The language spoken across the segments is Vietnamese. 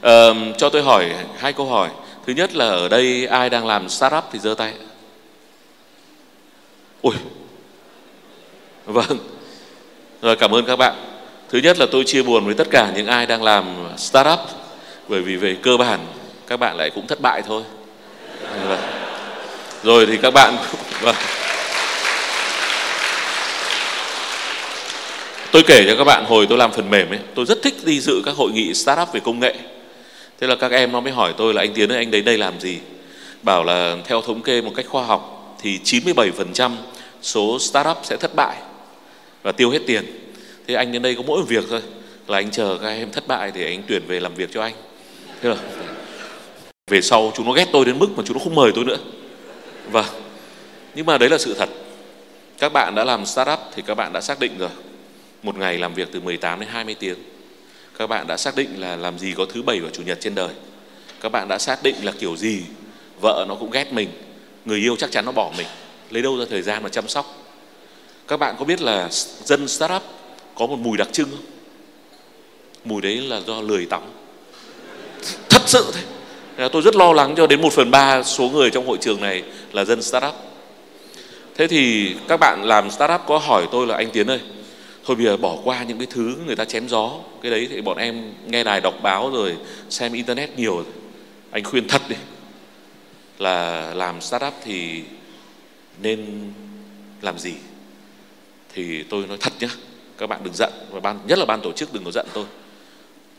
Ờ, cho tôi hỏi hai câu hỏi. Thứ nhất là ở đây ai đang làm startup thì giơ tay. Ui. Vâng. Rồi cảm ơn các bạn. Thứ nhất là tôi chia buồn với tất cả những ai đang làm startup bởi vì về cơ bản các bạn lại cũng thất bại thôi. Vâng. Rồi thì các bạn vâng. Tôi kể cho các bạn hồi tôi làm phần mềm ấy, tôi rất thích đi dự các hội nghị startup về công nghệ. Thế là các em nó mới hỏi tôi là anh Tiến ơi, anh đến đây làm gì? Bảo là theo thống kê một cách khoa học thì 97% số startup sẽ thất bại và tiêu hết tiền. Thế anh đến đây có mỗi một việc thôi, là anh chờ các em thất bại để anh tuyển về làm việc cho anh. Thế là về sau chúng nó ghét tôi đến mức mà chúng nó không mời tôi nữa. và Nhưng mà đấy là sự thật. Các bạn đã làm startup thì các bạn đã xác định rồi một ngày làm việc từ 18 đến 20 tiếng. Các bạn đã xác định là làm gì có thứ bảy và chủ nhật trên đời. Các bạn đã xác định là kiểu gì vợ nó cũng ghét mình, người yêu chắc chắn nó bỏ mình. Lấy đâu ra thời gian mà chăm sóc? Các bạn có biết là dân startup có một mùi đặc trưng không? Mùi đấy là do lười tắm. Thật sự thế. Tôi rất lo lắng cho đến một phần ba số người trong hội trường này là dân startup. Thế thì các bạn làm startup có hỏi tôi là anh Tiến ơi, thôi bây giờ bỏ qua những cái thứ người ta chém gió. Cái đấy thì bọn em nghe đài đọc báo rồi, xem internet nhiều rồi. anh khuyên thật đi. Là làm startup thì nên làm gì? Thì tôi nói thật nhé các bạn đừng giận. Và ban, nhất là ban tổ chức đừng có giận tôi.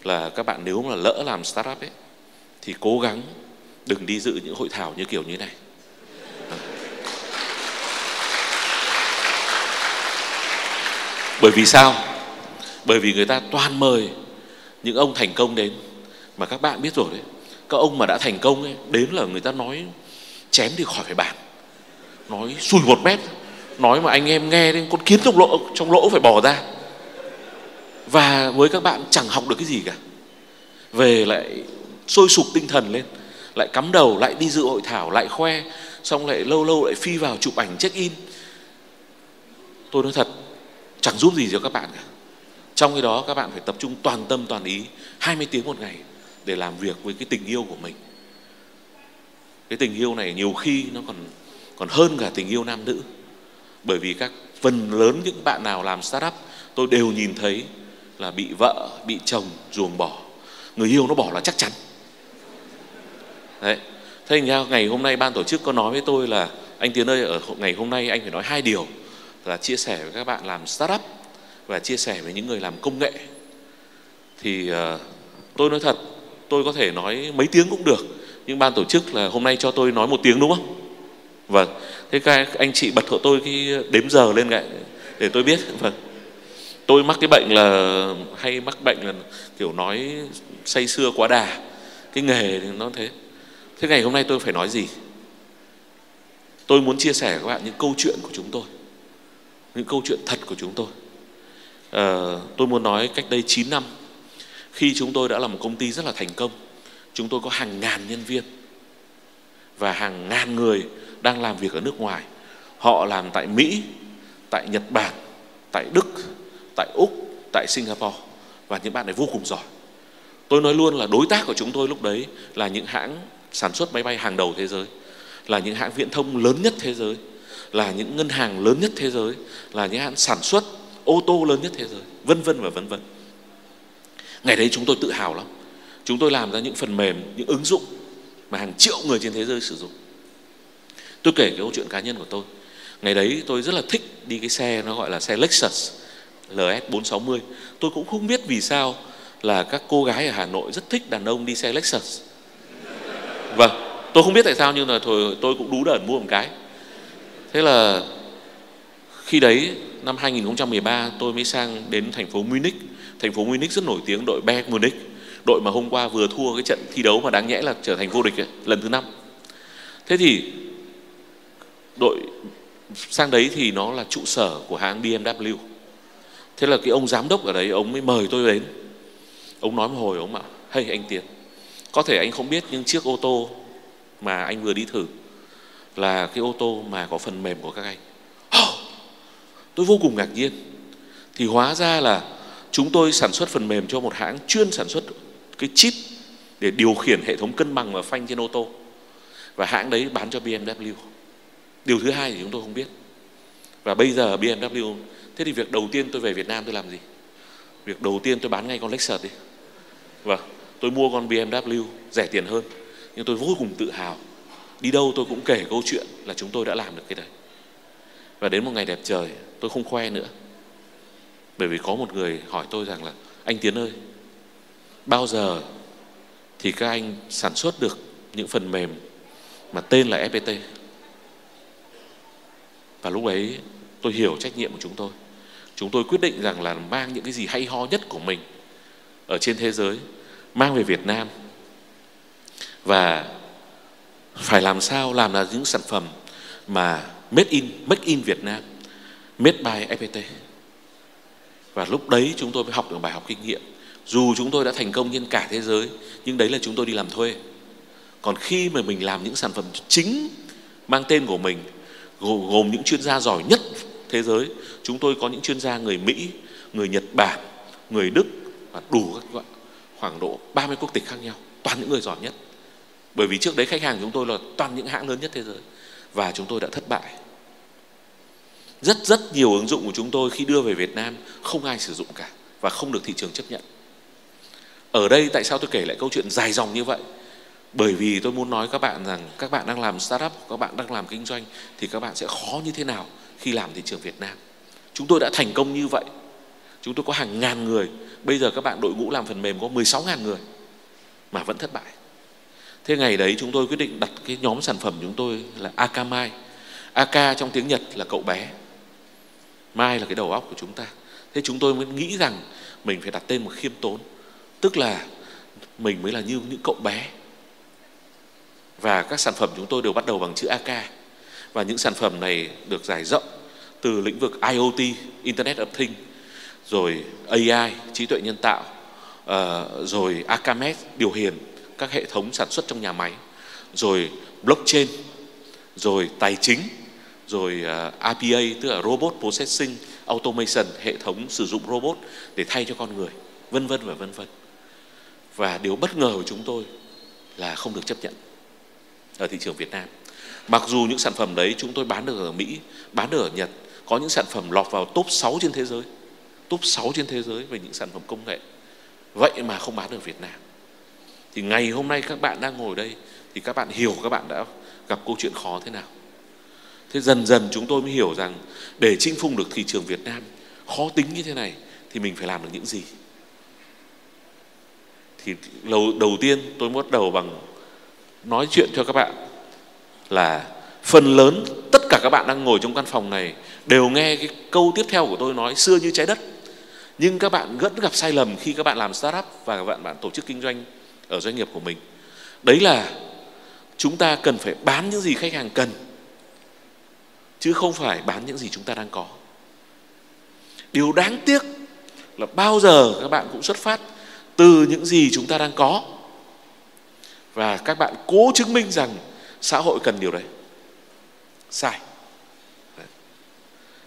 Là các bạn nếu mà lỡ làm startup ấy, thì cố gắng đừng đi dự những hội thảo như kiểu như này. Bởi vì sao? Bởi vì người ta toàn mời những ông thành công đến. Mà các bạn biết rồi đấy, các ông mà đã thành công ấy, đến là người ta nói chém thì khỏi phải bàn, nói xùi một mét, nói mà anh em nghe đến con kiến trong lỗ trong lỗ phải bỏ ra. Và với các bạn chẳng học được cái gì cả. Về lại sôi sục tinh thần lên, lại cắm đầu, lại đi dự hội thảo, lại khoe, xong lại lâu lâu lại phi vào chụp ảnh check in. Tôi nói thật chẳng giúp gì cho các bạn cả. Trong cái đó, các bạn phải tập trung toàn tâm, toàn ý 20 tiếng một ngày để làm việc với cái tình yêu của mình. Cái tình yêu này nhiều khi nó còn còn hơn cả tình yêu nam nữ. Bởi vì các phần lớn những bạn nào làm startup, tôi đều nhìn thấy là bị vợ, bị chồng ruồng bỏ. Người yêu nó bỏ là chắc chắn. Đấy. Thế thành ra ngày hôm nay ban tổ chức có nói với tôi là, anh tiến ơi, ở ngày hôm nay anh phải nói hai điều là chia sẻ với các bạn làm startup và chia sẻ với những người làm công nghệ. Thì uh, tôi nói thật tôi có thể nói mấy tiếng cũng được nhưng ban tổ chức là hôm nay cho tôi nói một tiếng đúng không? Vâng. Thế các anh chị bật hộ tôi cái đếm giờ lên lại để tôi biết. Vâng. Tôi mắc cái bệnh là hay mắc bệnh là kiểu nói say xưa quá đà. Cái nghề thì nó thế. Thế ngày hôm nay tôi phải nói gì? Tôi muốn chia sẻ với các bạn những câu chuyện của chúng tôi những câu chuyện thật của chúng tôi. À, tôi muốn nói cách đây 9 năm khi chúng tôi đã là một công ty rất là thành công chúng tôi có hàng ngàn nhân viên và hàng ngàn người đang làm việc ở nước ngoài. Họ làm tại mỹ tại nhật bản tại đức tại úc tại singapore và những bạn này vô cùng giỏi. Tôi nói luôn là đối tác của chúng tôi lúc đấy là những hãng sản xuất máy bay hàng đầu thế giới là những hãng viễn thông lớn nhất thế giới là những ngân hàng lớn nhất thế giới, là những hãng sản xuất ô tô lớn nhất thế giới, vân vân và vân vân. Ngày đấy chúng tôi tự hào lắm. Chúng tôi làm ra những phần mềm, những ứng dụng mà hàng triệu người trên thế giới sử dụng. Tôi kể cái câu chuyện cá nhân của tôi. Ngày đấy tôi rất là thích đi cái xe nó gọi là xe Lexus LS 460 tôi cũng không biết vì sao là các cô gái ở Hà Nội rất thích đàn ông đi xe Lexus. Vâng tôi không biết tại sao nhưng mà thôi, tôi cũng đú đẩn mua một cái thế là khi đấy năm 2013 tôi mới sang đến thành phố Munich. Thành phố Munich rất nổi tiếng đội Bayern Munich đội mà hôm qua vừa thua cái trận thi đấu mà đáng nhẽ là trở thành vô địch ấy, lần thứ năm. Thế thì đội sang đấy thì nó là trụ sở của hãng BMW thế là cái ông giám đốc ở đấy ông mới mời tôi đến. Ông nói một hồi ông bảo hey anh Tiến có thể anh không biết nhưng chiếc ô tô mà anh vừa đi thử? Là cái ô tô mà có phần mềm của các anh. Oh, tôi vô cùng ngạc nhiên. Thì hóa ra là chúng tôi sản xuất phần mềm cho một hãng chuyên sản xuất cái chip để điều khiển hệ thống cân bằng và phanh trên ô tô. Và hãng đấy bán cho BMW điều thứ hai thì chúng tôi không biết. Và bây giờ BMW thế thì việc đầu tiên tôi về Việt Nam tôi làm gì? Việc đầu tiên tôi bán ngay con Lexus đi. Vâng tôi mua con BMW rẻ tiền hơn. Nhưng tôi vô cùng tự hào đi đâu tôi cũng kể câu chuyện là chúng tôi đã làm được cái đấy. Và đến một ngày đẹp trời, tôi không khoe nữa. Bởi vì có một người hỏi tôi rằng là, anh Tiến ơi, bao giờ thì các anh sản xuất được những phần mềm mà tên là FPT và lúc ấy tôi hiểu trách nhiệm của chúng tôi. Chúng tôi quyết định rằng là mang những cái gì hay ho nhất của mình ở trên thế giới, mang về Việt Nam. Và phải làm sao? Làm là những sản phẩm mà made in, make in Việt Nam, made by FPT và lúc đấy chúng tôi mới học được bài học kinh nghiệm. Dù chúng tôi đã thành công trên cả thế giới, nhưng đấy là chúng tôi đi làm thuê. Còn khi mà mình làm những sản phẩm chính mang tên của mình, gồm những chuyên gia giỏi nhất thế giới, chúng tôi có những chuyên gia người Mỹ, người Nhật Bản, người Đức và đủ các khoảng độ 30 quốc tịch khác nhau, toàn những người giỏi nhất bởi vì trước đấy khách hàng chúng tôi là toàn những hãng lớn nhất thế giới. Và chúng tôi đã thất bại. Rất rất nhiều ứng dụng của chúng tôi khi đưa về Việt Nam không ai sử dụng cả và không được thị trường chấp nhận. Ở đây tại sao tôi kể lại câu chuyện dài dòng như vậy? Bởi vì tôi muốn nói các bạn rằng các bạn đang làm startup, các bạn đang làm kinh doanh thì các bạn sẽ khó như thế nào khi làm thị trường Việt Nam. Chúng tôi đã thành công như vậy. Chúng tôi có hàng ngàn người. Bây giờ các bạn đội ngũ làm phần mềm có 16.000 người mà vẫn thất bại thế ngày đấy chúng tôi quyết định đặt cái nhóm sản phẩm chúng tôi là Akamai Aka trong tiếng Nhật là cậu bé. Mai là cái đầu óc của chúng ta. Thế chúng tôi mới nghĩ rằng mình phải đặt tên một khiêm tốn. Tức là mình mới là như những cậu bé. Và các sản phẩm chúng tôi đều bắt đầu bằng chữ AK và những sản phẩm này được giải rộng từ lĩnh vực IoT, Internet of Things, rồi AI, trí tuệ nhân tạo, ờ, rồi Akamet điều khiển các hệ thống sản xuất trong nhà máy, rồi blockchain, rồi tài chính, rồi à, RPA tức là robot processing automation hệ thống sử dụng robot để thay cho con người, vân vân và vân vân. Và điều bất ngờ của chúng tôi là không được chấp nhận ở thị trường Việt Nam. Mặc dù những sản phẩm đấy chúng tôi bán được ở Mỹ, bán được ở Nhật, có những sản phẩm lọt vào top 6 trên thế giới. Top 6 trên thế giới về những sản phẩm công nghệ. Vậy mà không bán được Việt Nam. Thì ngày hôm nay các bạn đang ngồi đây thì các bạn hiểu các bạn đã gặp câu chuyện khó thế nào. Thế dần dần chúng tôi mới hiểu rằng để chinh phục được thị trường Việt Nam khó tính như thế này thì mình phải làm được những gì. Thì đầu, đầu tiên tôi bắt đầu bằng nói chuyện cho các bạn là phần lớn tất cả các bạn đang ngồi trong căn phòng này đều nghe cái câu tiếp theo của tôi nói xưa như trái đất nhưng các bạn vẫn gặp sai lầm khi các bạn làm startup và các bạn bạn tổ chức kinh doanh ở doanh nghiệp của mình. Đấy là chúng ta cần phải bán những gì khách hàng cần, chứ không phải bán những gì chúng ta đang có. Điều đáng tiếc là bao giờ các bạn cũng xuất phát từ những gì chúng ta đang có. Và các bạn cố chứng minh rằng xã hội cần điều đấy. Sai.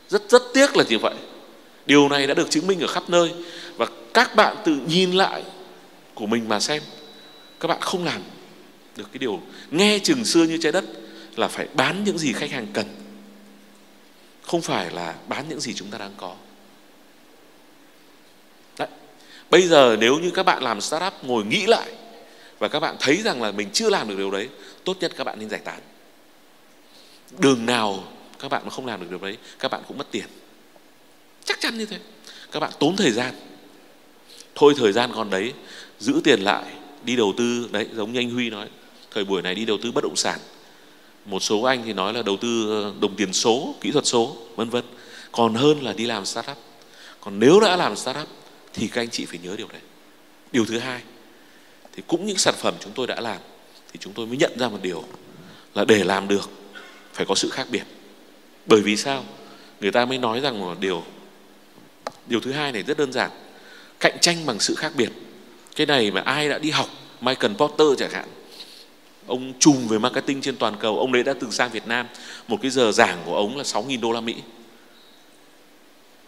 Rất rất tiếc là như vậy. Điều này đã được chứng minh ở khắp nơi và các bạn tự nhìn lại của mình mà xem các bạn không làm được cái điều nghe chừng xưa như trái đất là phải bán những gì khách hàng cần. Không phải là bán những gì chúng ta đang có. Đấy. bây giờ nếu như các bạn làm startup, ngồi nghĩ lại và các bạn thấy rằng là mình chưa làm được điều đấy, tốt nhất các bạn nên giải tán. Đường nào các bạn mà không làm được điều đấy, các bạn cũng mất tiền. Chắc chắn như thế. Các bạn tốn thời gian. Thôi thời gian còn đấy, giữ tiền lại đi đầu tư, đấy, giống như anh Huy nói, thời buổi này đi đầu tư bất động sản. Một số anh thì nói là đầu tư ờ, đồng tiền số, kỹ thuật số, vân vân. Còn hơn là đi làm startup. Còn nếu đã làm startup thì các anh chị phải nhớ điều này. Điều thứ hai, thì cũng những sản phẩm chúng tôi đã làm thì chúng tôi mới nhận ra một điều là để làm được phải có sự khác biệt. Bởi vì sao? Người ta mới nói rằng một điều. Điều thứ hai này rất đơn giản, cạnh tranh bằng sự khác biệt cái này mà ai đã đi học, Michael Porter chẳng hạn, ông trùm về marketing trên toàn cầu, ông đấy đã từng sang Việt Nam. Một cái giờ giảng của ông là 6.000 đô la Mỹ.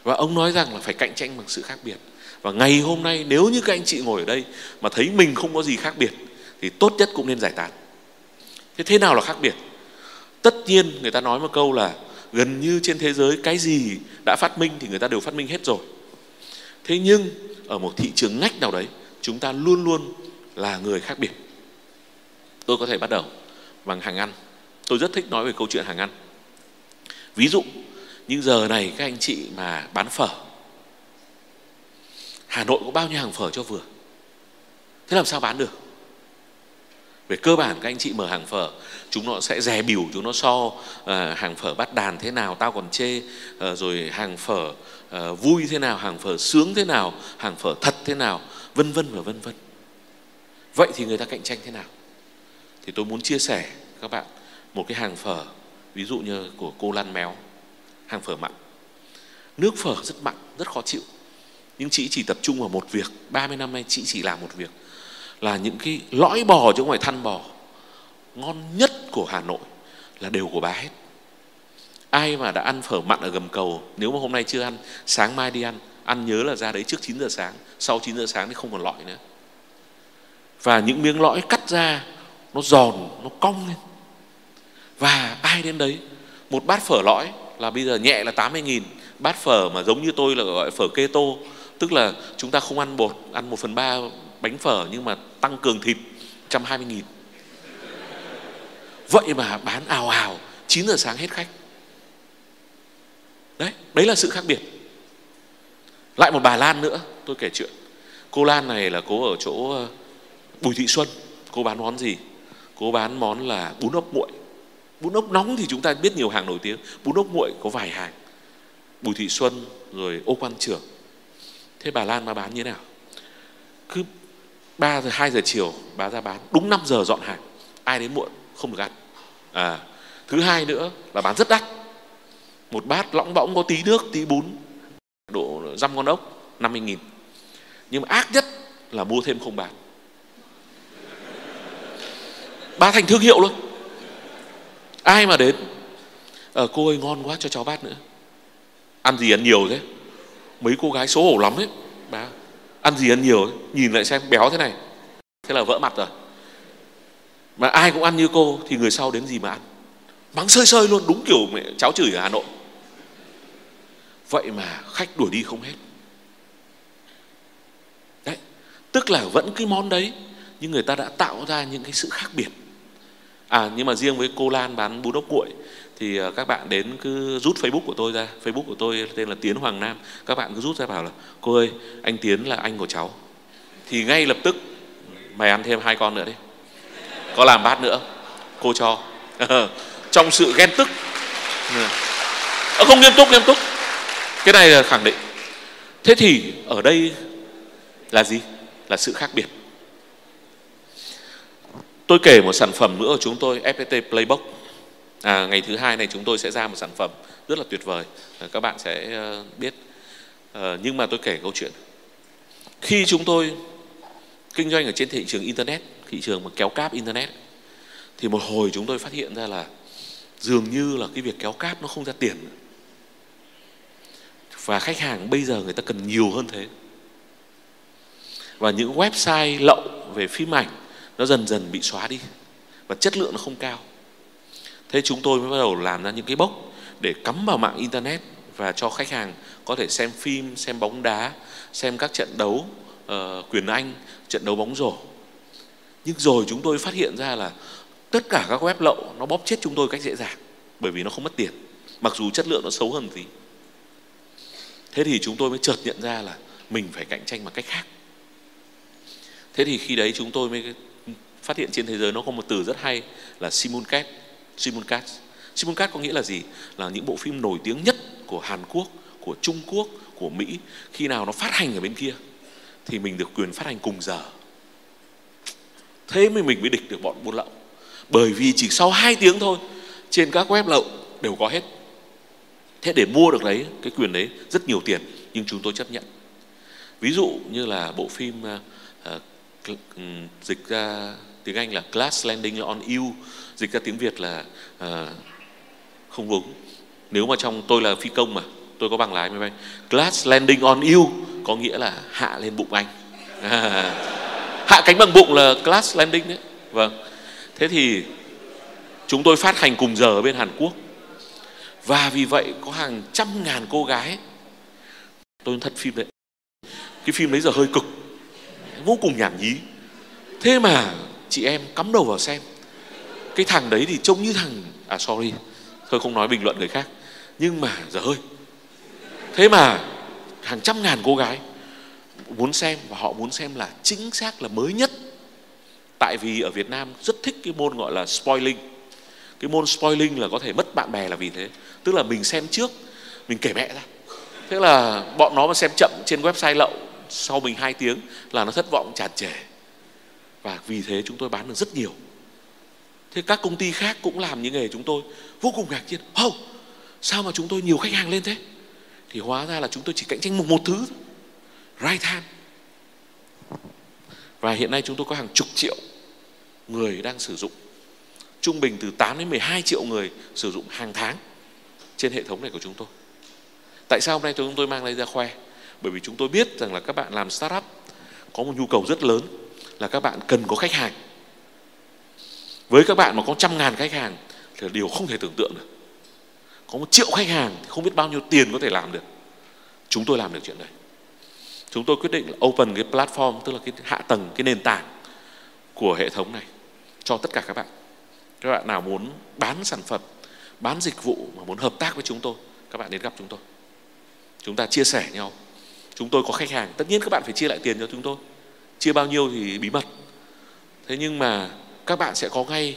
Và ông nói rằng là phải cạnh tranh bằng sự khác biệt. Và ngày hôm nay, nếu như các anh chị ngồi ở đây mà thấy mình không có gì khác biệt, thì tốt nhất cũng nên giải tán. Thế thế nào là khác biệt? Tất nhiên người ta nói một câu là gần như trên thế giới cái gì đã phát minh thì người ta đều phát minh hết rồi. Thế nhưng ở một thị trường ngách nào đấy chúng ta luôn luôn là người khác biệt. Tôi có thể bắt đầu bằng hàng ăn tôi rất thích nói về câu chuyện hàng ăn ví dụ những giờ này các anh chị mà bán phở Hà Nội có bao nhiêu hàng phở cho vừa? Thế làm sao bán được? Về cơ bản các anh chị mở hàng phở chúng nó sẽ rè biểu chúng nó so uh, hàng phở bắt đàn thế nào tao còn chê uh, rồi hàng phở uh, vui thế nào hàng phở sướng thế nào hàng phở thật thế nào vân vân và vân vân. Vậy thì người ta cạnh tranh thế nào? Thì tôi muốn chia sẻ các bạn một cái hàng phở, ví dụ như của cô Lan Méo. Hàng phở mặn. Nước phở rất mặn, rất khó chịu. Nhưng chị chỉ tập trung vào một việc. 30 năm nay chị chỉ làm một việc. Là những cái lõi bò chứ không phải thăn bò. Ngon nhất của Hà Nội là đều của bà hết. Ai mà đã ăn phở mặn ở gầm cầu, nếu mà hôm nay chưa ăn, sáng mai đi ăn ăn nhớ là ra đấy trước 9 giờ sáng, sau 9 giờ sáng thì không còn lõi nữa. Và những miếng lõi cắt ra, nó giòn, nó cong lên. Và ai đến đấy? Một bát phở lõi là bây giờ nhẹ là 80 nghìn. Bát phở mà giống như tôi là gọi phở keto, tức là chúng ta không ăn bột, ăn một phần ba bánh phở nhưng mà tăng cường thịt 120 nghìn. Vậy mà bán ào ào 9 giờ sáng hết khách. Đấy đấy là sự khác biệt lại một bà Lan nữa tôi kể chuyện. Cô Lan này là cô ở chỗ ờ, Bùi Thị Xuân. Cô bán món gì? Cô bán món là bún ốc nguội bún ốc nóng thì chúng ta biết nhiều hàng nổi tiếng. Bún ốc nguội có vài hàng. Bùi Thị Xuân rồi ô quan trưởng thế bà Lan mà bán như thế nào? Cứ 3 giờ 2 giờ chiều bà ra bán. Đúng 5 giờ dọn hàng. Ai đến muộn không được ăn. À, thứ hai nữa là bán rất đắt. Một bát lõng bõng có tí nước tí bún độ dăm con ốc 50 nghìn. Nhưng mà ác nhất là mua thêm không bán bà thành thương hiệu luôn. Ai mà đến ờ, cô ơi ngon quá cho cháu bát nữa. Ăn gì ăn nhiều thế? Mấy cô gái xấu hổ lắm ấy. Bà ăn gì ăn nhiều ấy. nhìn lại xem béo thế này. Thế là vỡ mặt rồi. Mà ai cũng ăn như cô thì người sau đến gì mà ăn? Mắng sơi sơi luôn đúng kiểu mẹ cháu chửi ở hà nội vậy mà khách đuổi đi không hết. Đấy tức là vẫn cái món đấy nhưng người ta đã tạo ra những cái sự khác biệt. À nhưng mà riêng với cô Lan bán bún ốc cuội thì à, các bạn đến cứ rút Facebook của tôi ra. Facebook của tôi tên là Tiến Hoàng Nam. Các bạn cứ rút ra bảo là cô ơi anh Tiến là anh của cháu. Thì ngay lập tức mày ăn thêm hai con nữa đi. Có làm bát nữa cô cho. Trong sự ghen tức. À, không nghiêm túc nghiêm túc cái này là khẳng định. Thế thì ở đây là gì? Là sự khác biệt. Tôi kể một sản phẩm nữa của chúng tôi FPT Playbox. À, ngày thứ hai này chúng tôi sẽ ra một sản phẩm rất là tuyệt vời. À, các bạn sẽ ờ, biết. À, nhưng mà tôi kể câu chuyện. Khi chúng tôi kinh doanh ở trên thị trường internet thị trường mà kéo cáp internet thì một hồi chúng tôi phát hiện ra là dường như là cái việc kéo cáp nó không ra tiền và khách hàng bây giờ người ta cần nhiều hơn thế. Và những website lậu về phim ảnh nó dần dần bị xóa đi. Và chất lượng nó không cao. Thế chúng tôi mới bắt đầu làm ra những cái bốc để cắm vào mạng internet và cho khách hàng có thể xem phim xem bóng đá xem các trận đấu uh, quyền anh trận đấu bóng rổ. Nhưng rồi chúng tôi phát hiện ra là tất cả các web lậu nó bóp chết chúng tôi cách dễ dàng bởi vì nó không mất tiền. Mặc dù chất lượng nó xấu hơn gì thế thì chúng tôi mới chợt nhận ra là mình phải cạnh tranh bằng cách khác. Thế thì khi đấy chúng tôi mới phát hiện trên thế giới nó có một từ rất hay là simulcast simulcast simulcast có nghĩa là gì? Là những bộ phim nổi tiếng nhất của Hàn Quốc, của Trung Quốc, của Mỹ. Khi nào nó phát hành ở bên kia thì mình được quyền phát hành cùng giờ. Thế mới mình mới địch được bọn buôn lậu. Bởi vì chỉ sau 2 tiếng thôi, trên các web lậu đều có hết thế để mua được đấy cái quyền đấy rất nhiều tiền nhưng chúng tôi chấp nhận. Ví dụ như là bộ phim uh, dịch ra tiếng Anh là Glass Landing on You dịch ra tiếng Việt là uh, không đúng. Nếu mà trong tôi là phi công mà tôi có bằng lái máy bay Glass Landing on You có nghĩa là hạ lên bụng anh. À, hạ cánh bằng bụng là class landing đấy. Vâng. Thế thì chúng tôi phát hành cùng giờ ở bên Hàn Quốc và vì vậy có hàng trăm ngàn cô gái. Tôi thật phim đấy. Cái phim đấy giờ hơi cực. Vô cùng nhảm nhí. Thế mà chị em cắm đầu vào xem. Cái thằng đấy thì trông như thằng à sorry thôi không nói bình luận người khác. Nhưng mà giờ hơi. Thế mà hàng trăm ngàn cô gái muốn xem và họ muốn xem là chính xác là mới nhất. Tại vì ở Việt Nam rất thích cái môn gọi là spoiling. Cái môn spoiling là có thể mất bạn bè là vì thế tức là mình xem trước mình kể mẹ ra. Thế là bọn nó mà xem chậm trên website lậu sau mình 2 tiếng là nó thất vọng tràn trề. Và vì thế chúng tôi bán được rất nhiều. Thế các công ty khác cũng làm những nghề chúng tôi vô cùng ngạc nhiên. Oh, sao mà chúng tôi nhiều khách hàng lên thế? Thì hóa ra là chúng tôi chỉ cạnh tranh một một thứ right time và hiện nay chúng tôi có hàng chục triệu người đang sử dụng. Trung bình từ 8 đến 12 triệu người sử dụng hàng tháng trên hệ thống này của chúng tôi. Tại sao hôm nay chúng tôi mang đây ra khoe? Bởi vì chúng tôi biết rằng là các bạn làm startup có một nhu cầu rất lớn là các bạn cần có khách hàng. Với các bạn mà có trăm ngàn khách hàng thì là điều không thể tưởng tượng được. Có một triệu khách hàng thì không biết bao nhiêu tiền có thể làm được. Chúng tôi làm được chuyện này. Chúng tôi quyết định là open cái platform, tức là cái hạ tầng, cái nền tảng của hệ thống này cho tất cả các bạn. Các bạn nào muốn bán sản phẩm bán dịch vụ mà muốn hợp tác với chúng tôi, các bạn đến gặp chúng tôi. Chúng ta chia sẻ nhau. Chúng tôi có khách hàng, tất nhiên các bạn phải chia lại tiền cho chúng tôi. Chia bao nhiêu thì bí mật. Thế nhưng mà các bạn sẽ có ngay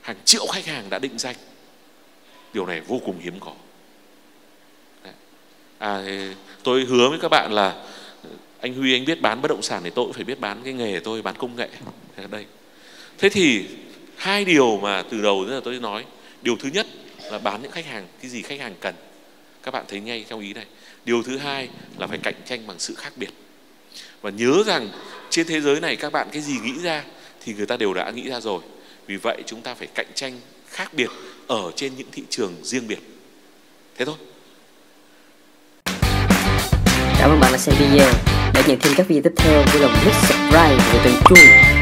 hàng triệu khách hàng đã định danh. Điều này vô cùng hiếm có. À tôi hứa với các bạn là anh Huy, anh biết bán bất động sản thì tôi cũng phải biết bán cái nghề tôi, bán công nghệ. Ở đây. Thế thì hai điều mà từ đầu đến giờ tôi nói điều thứ nhất là bán những khách hàng, cái gì khách hàng cần. Các bạn thấy ngay theo ý này. Điều thứ hai là phải cạnh tranh bằng sự khác biệt. Và nhớ rằng trên thế giới này các bạn cái gì nghĩ ra thì người ta đều đã nghĩ ra rồi. Vì vậy chúng ta phải cạnh tranh khác biệt ở trên những thị trường riêng biệt. Thế thôi. Cảm ơn bạn đã xem video. Để nhận thêm các video tiếp theo, vui lòng click subscribe và tường chuông.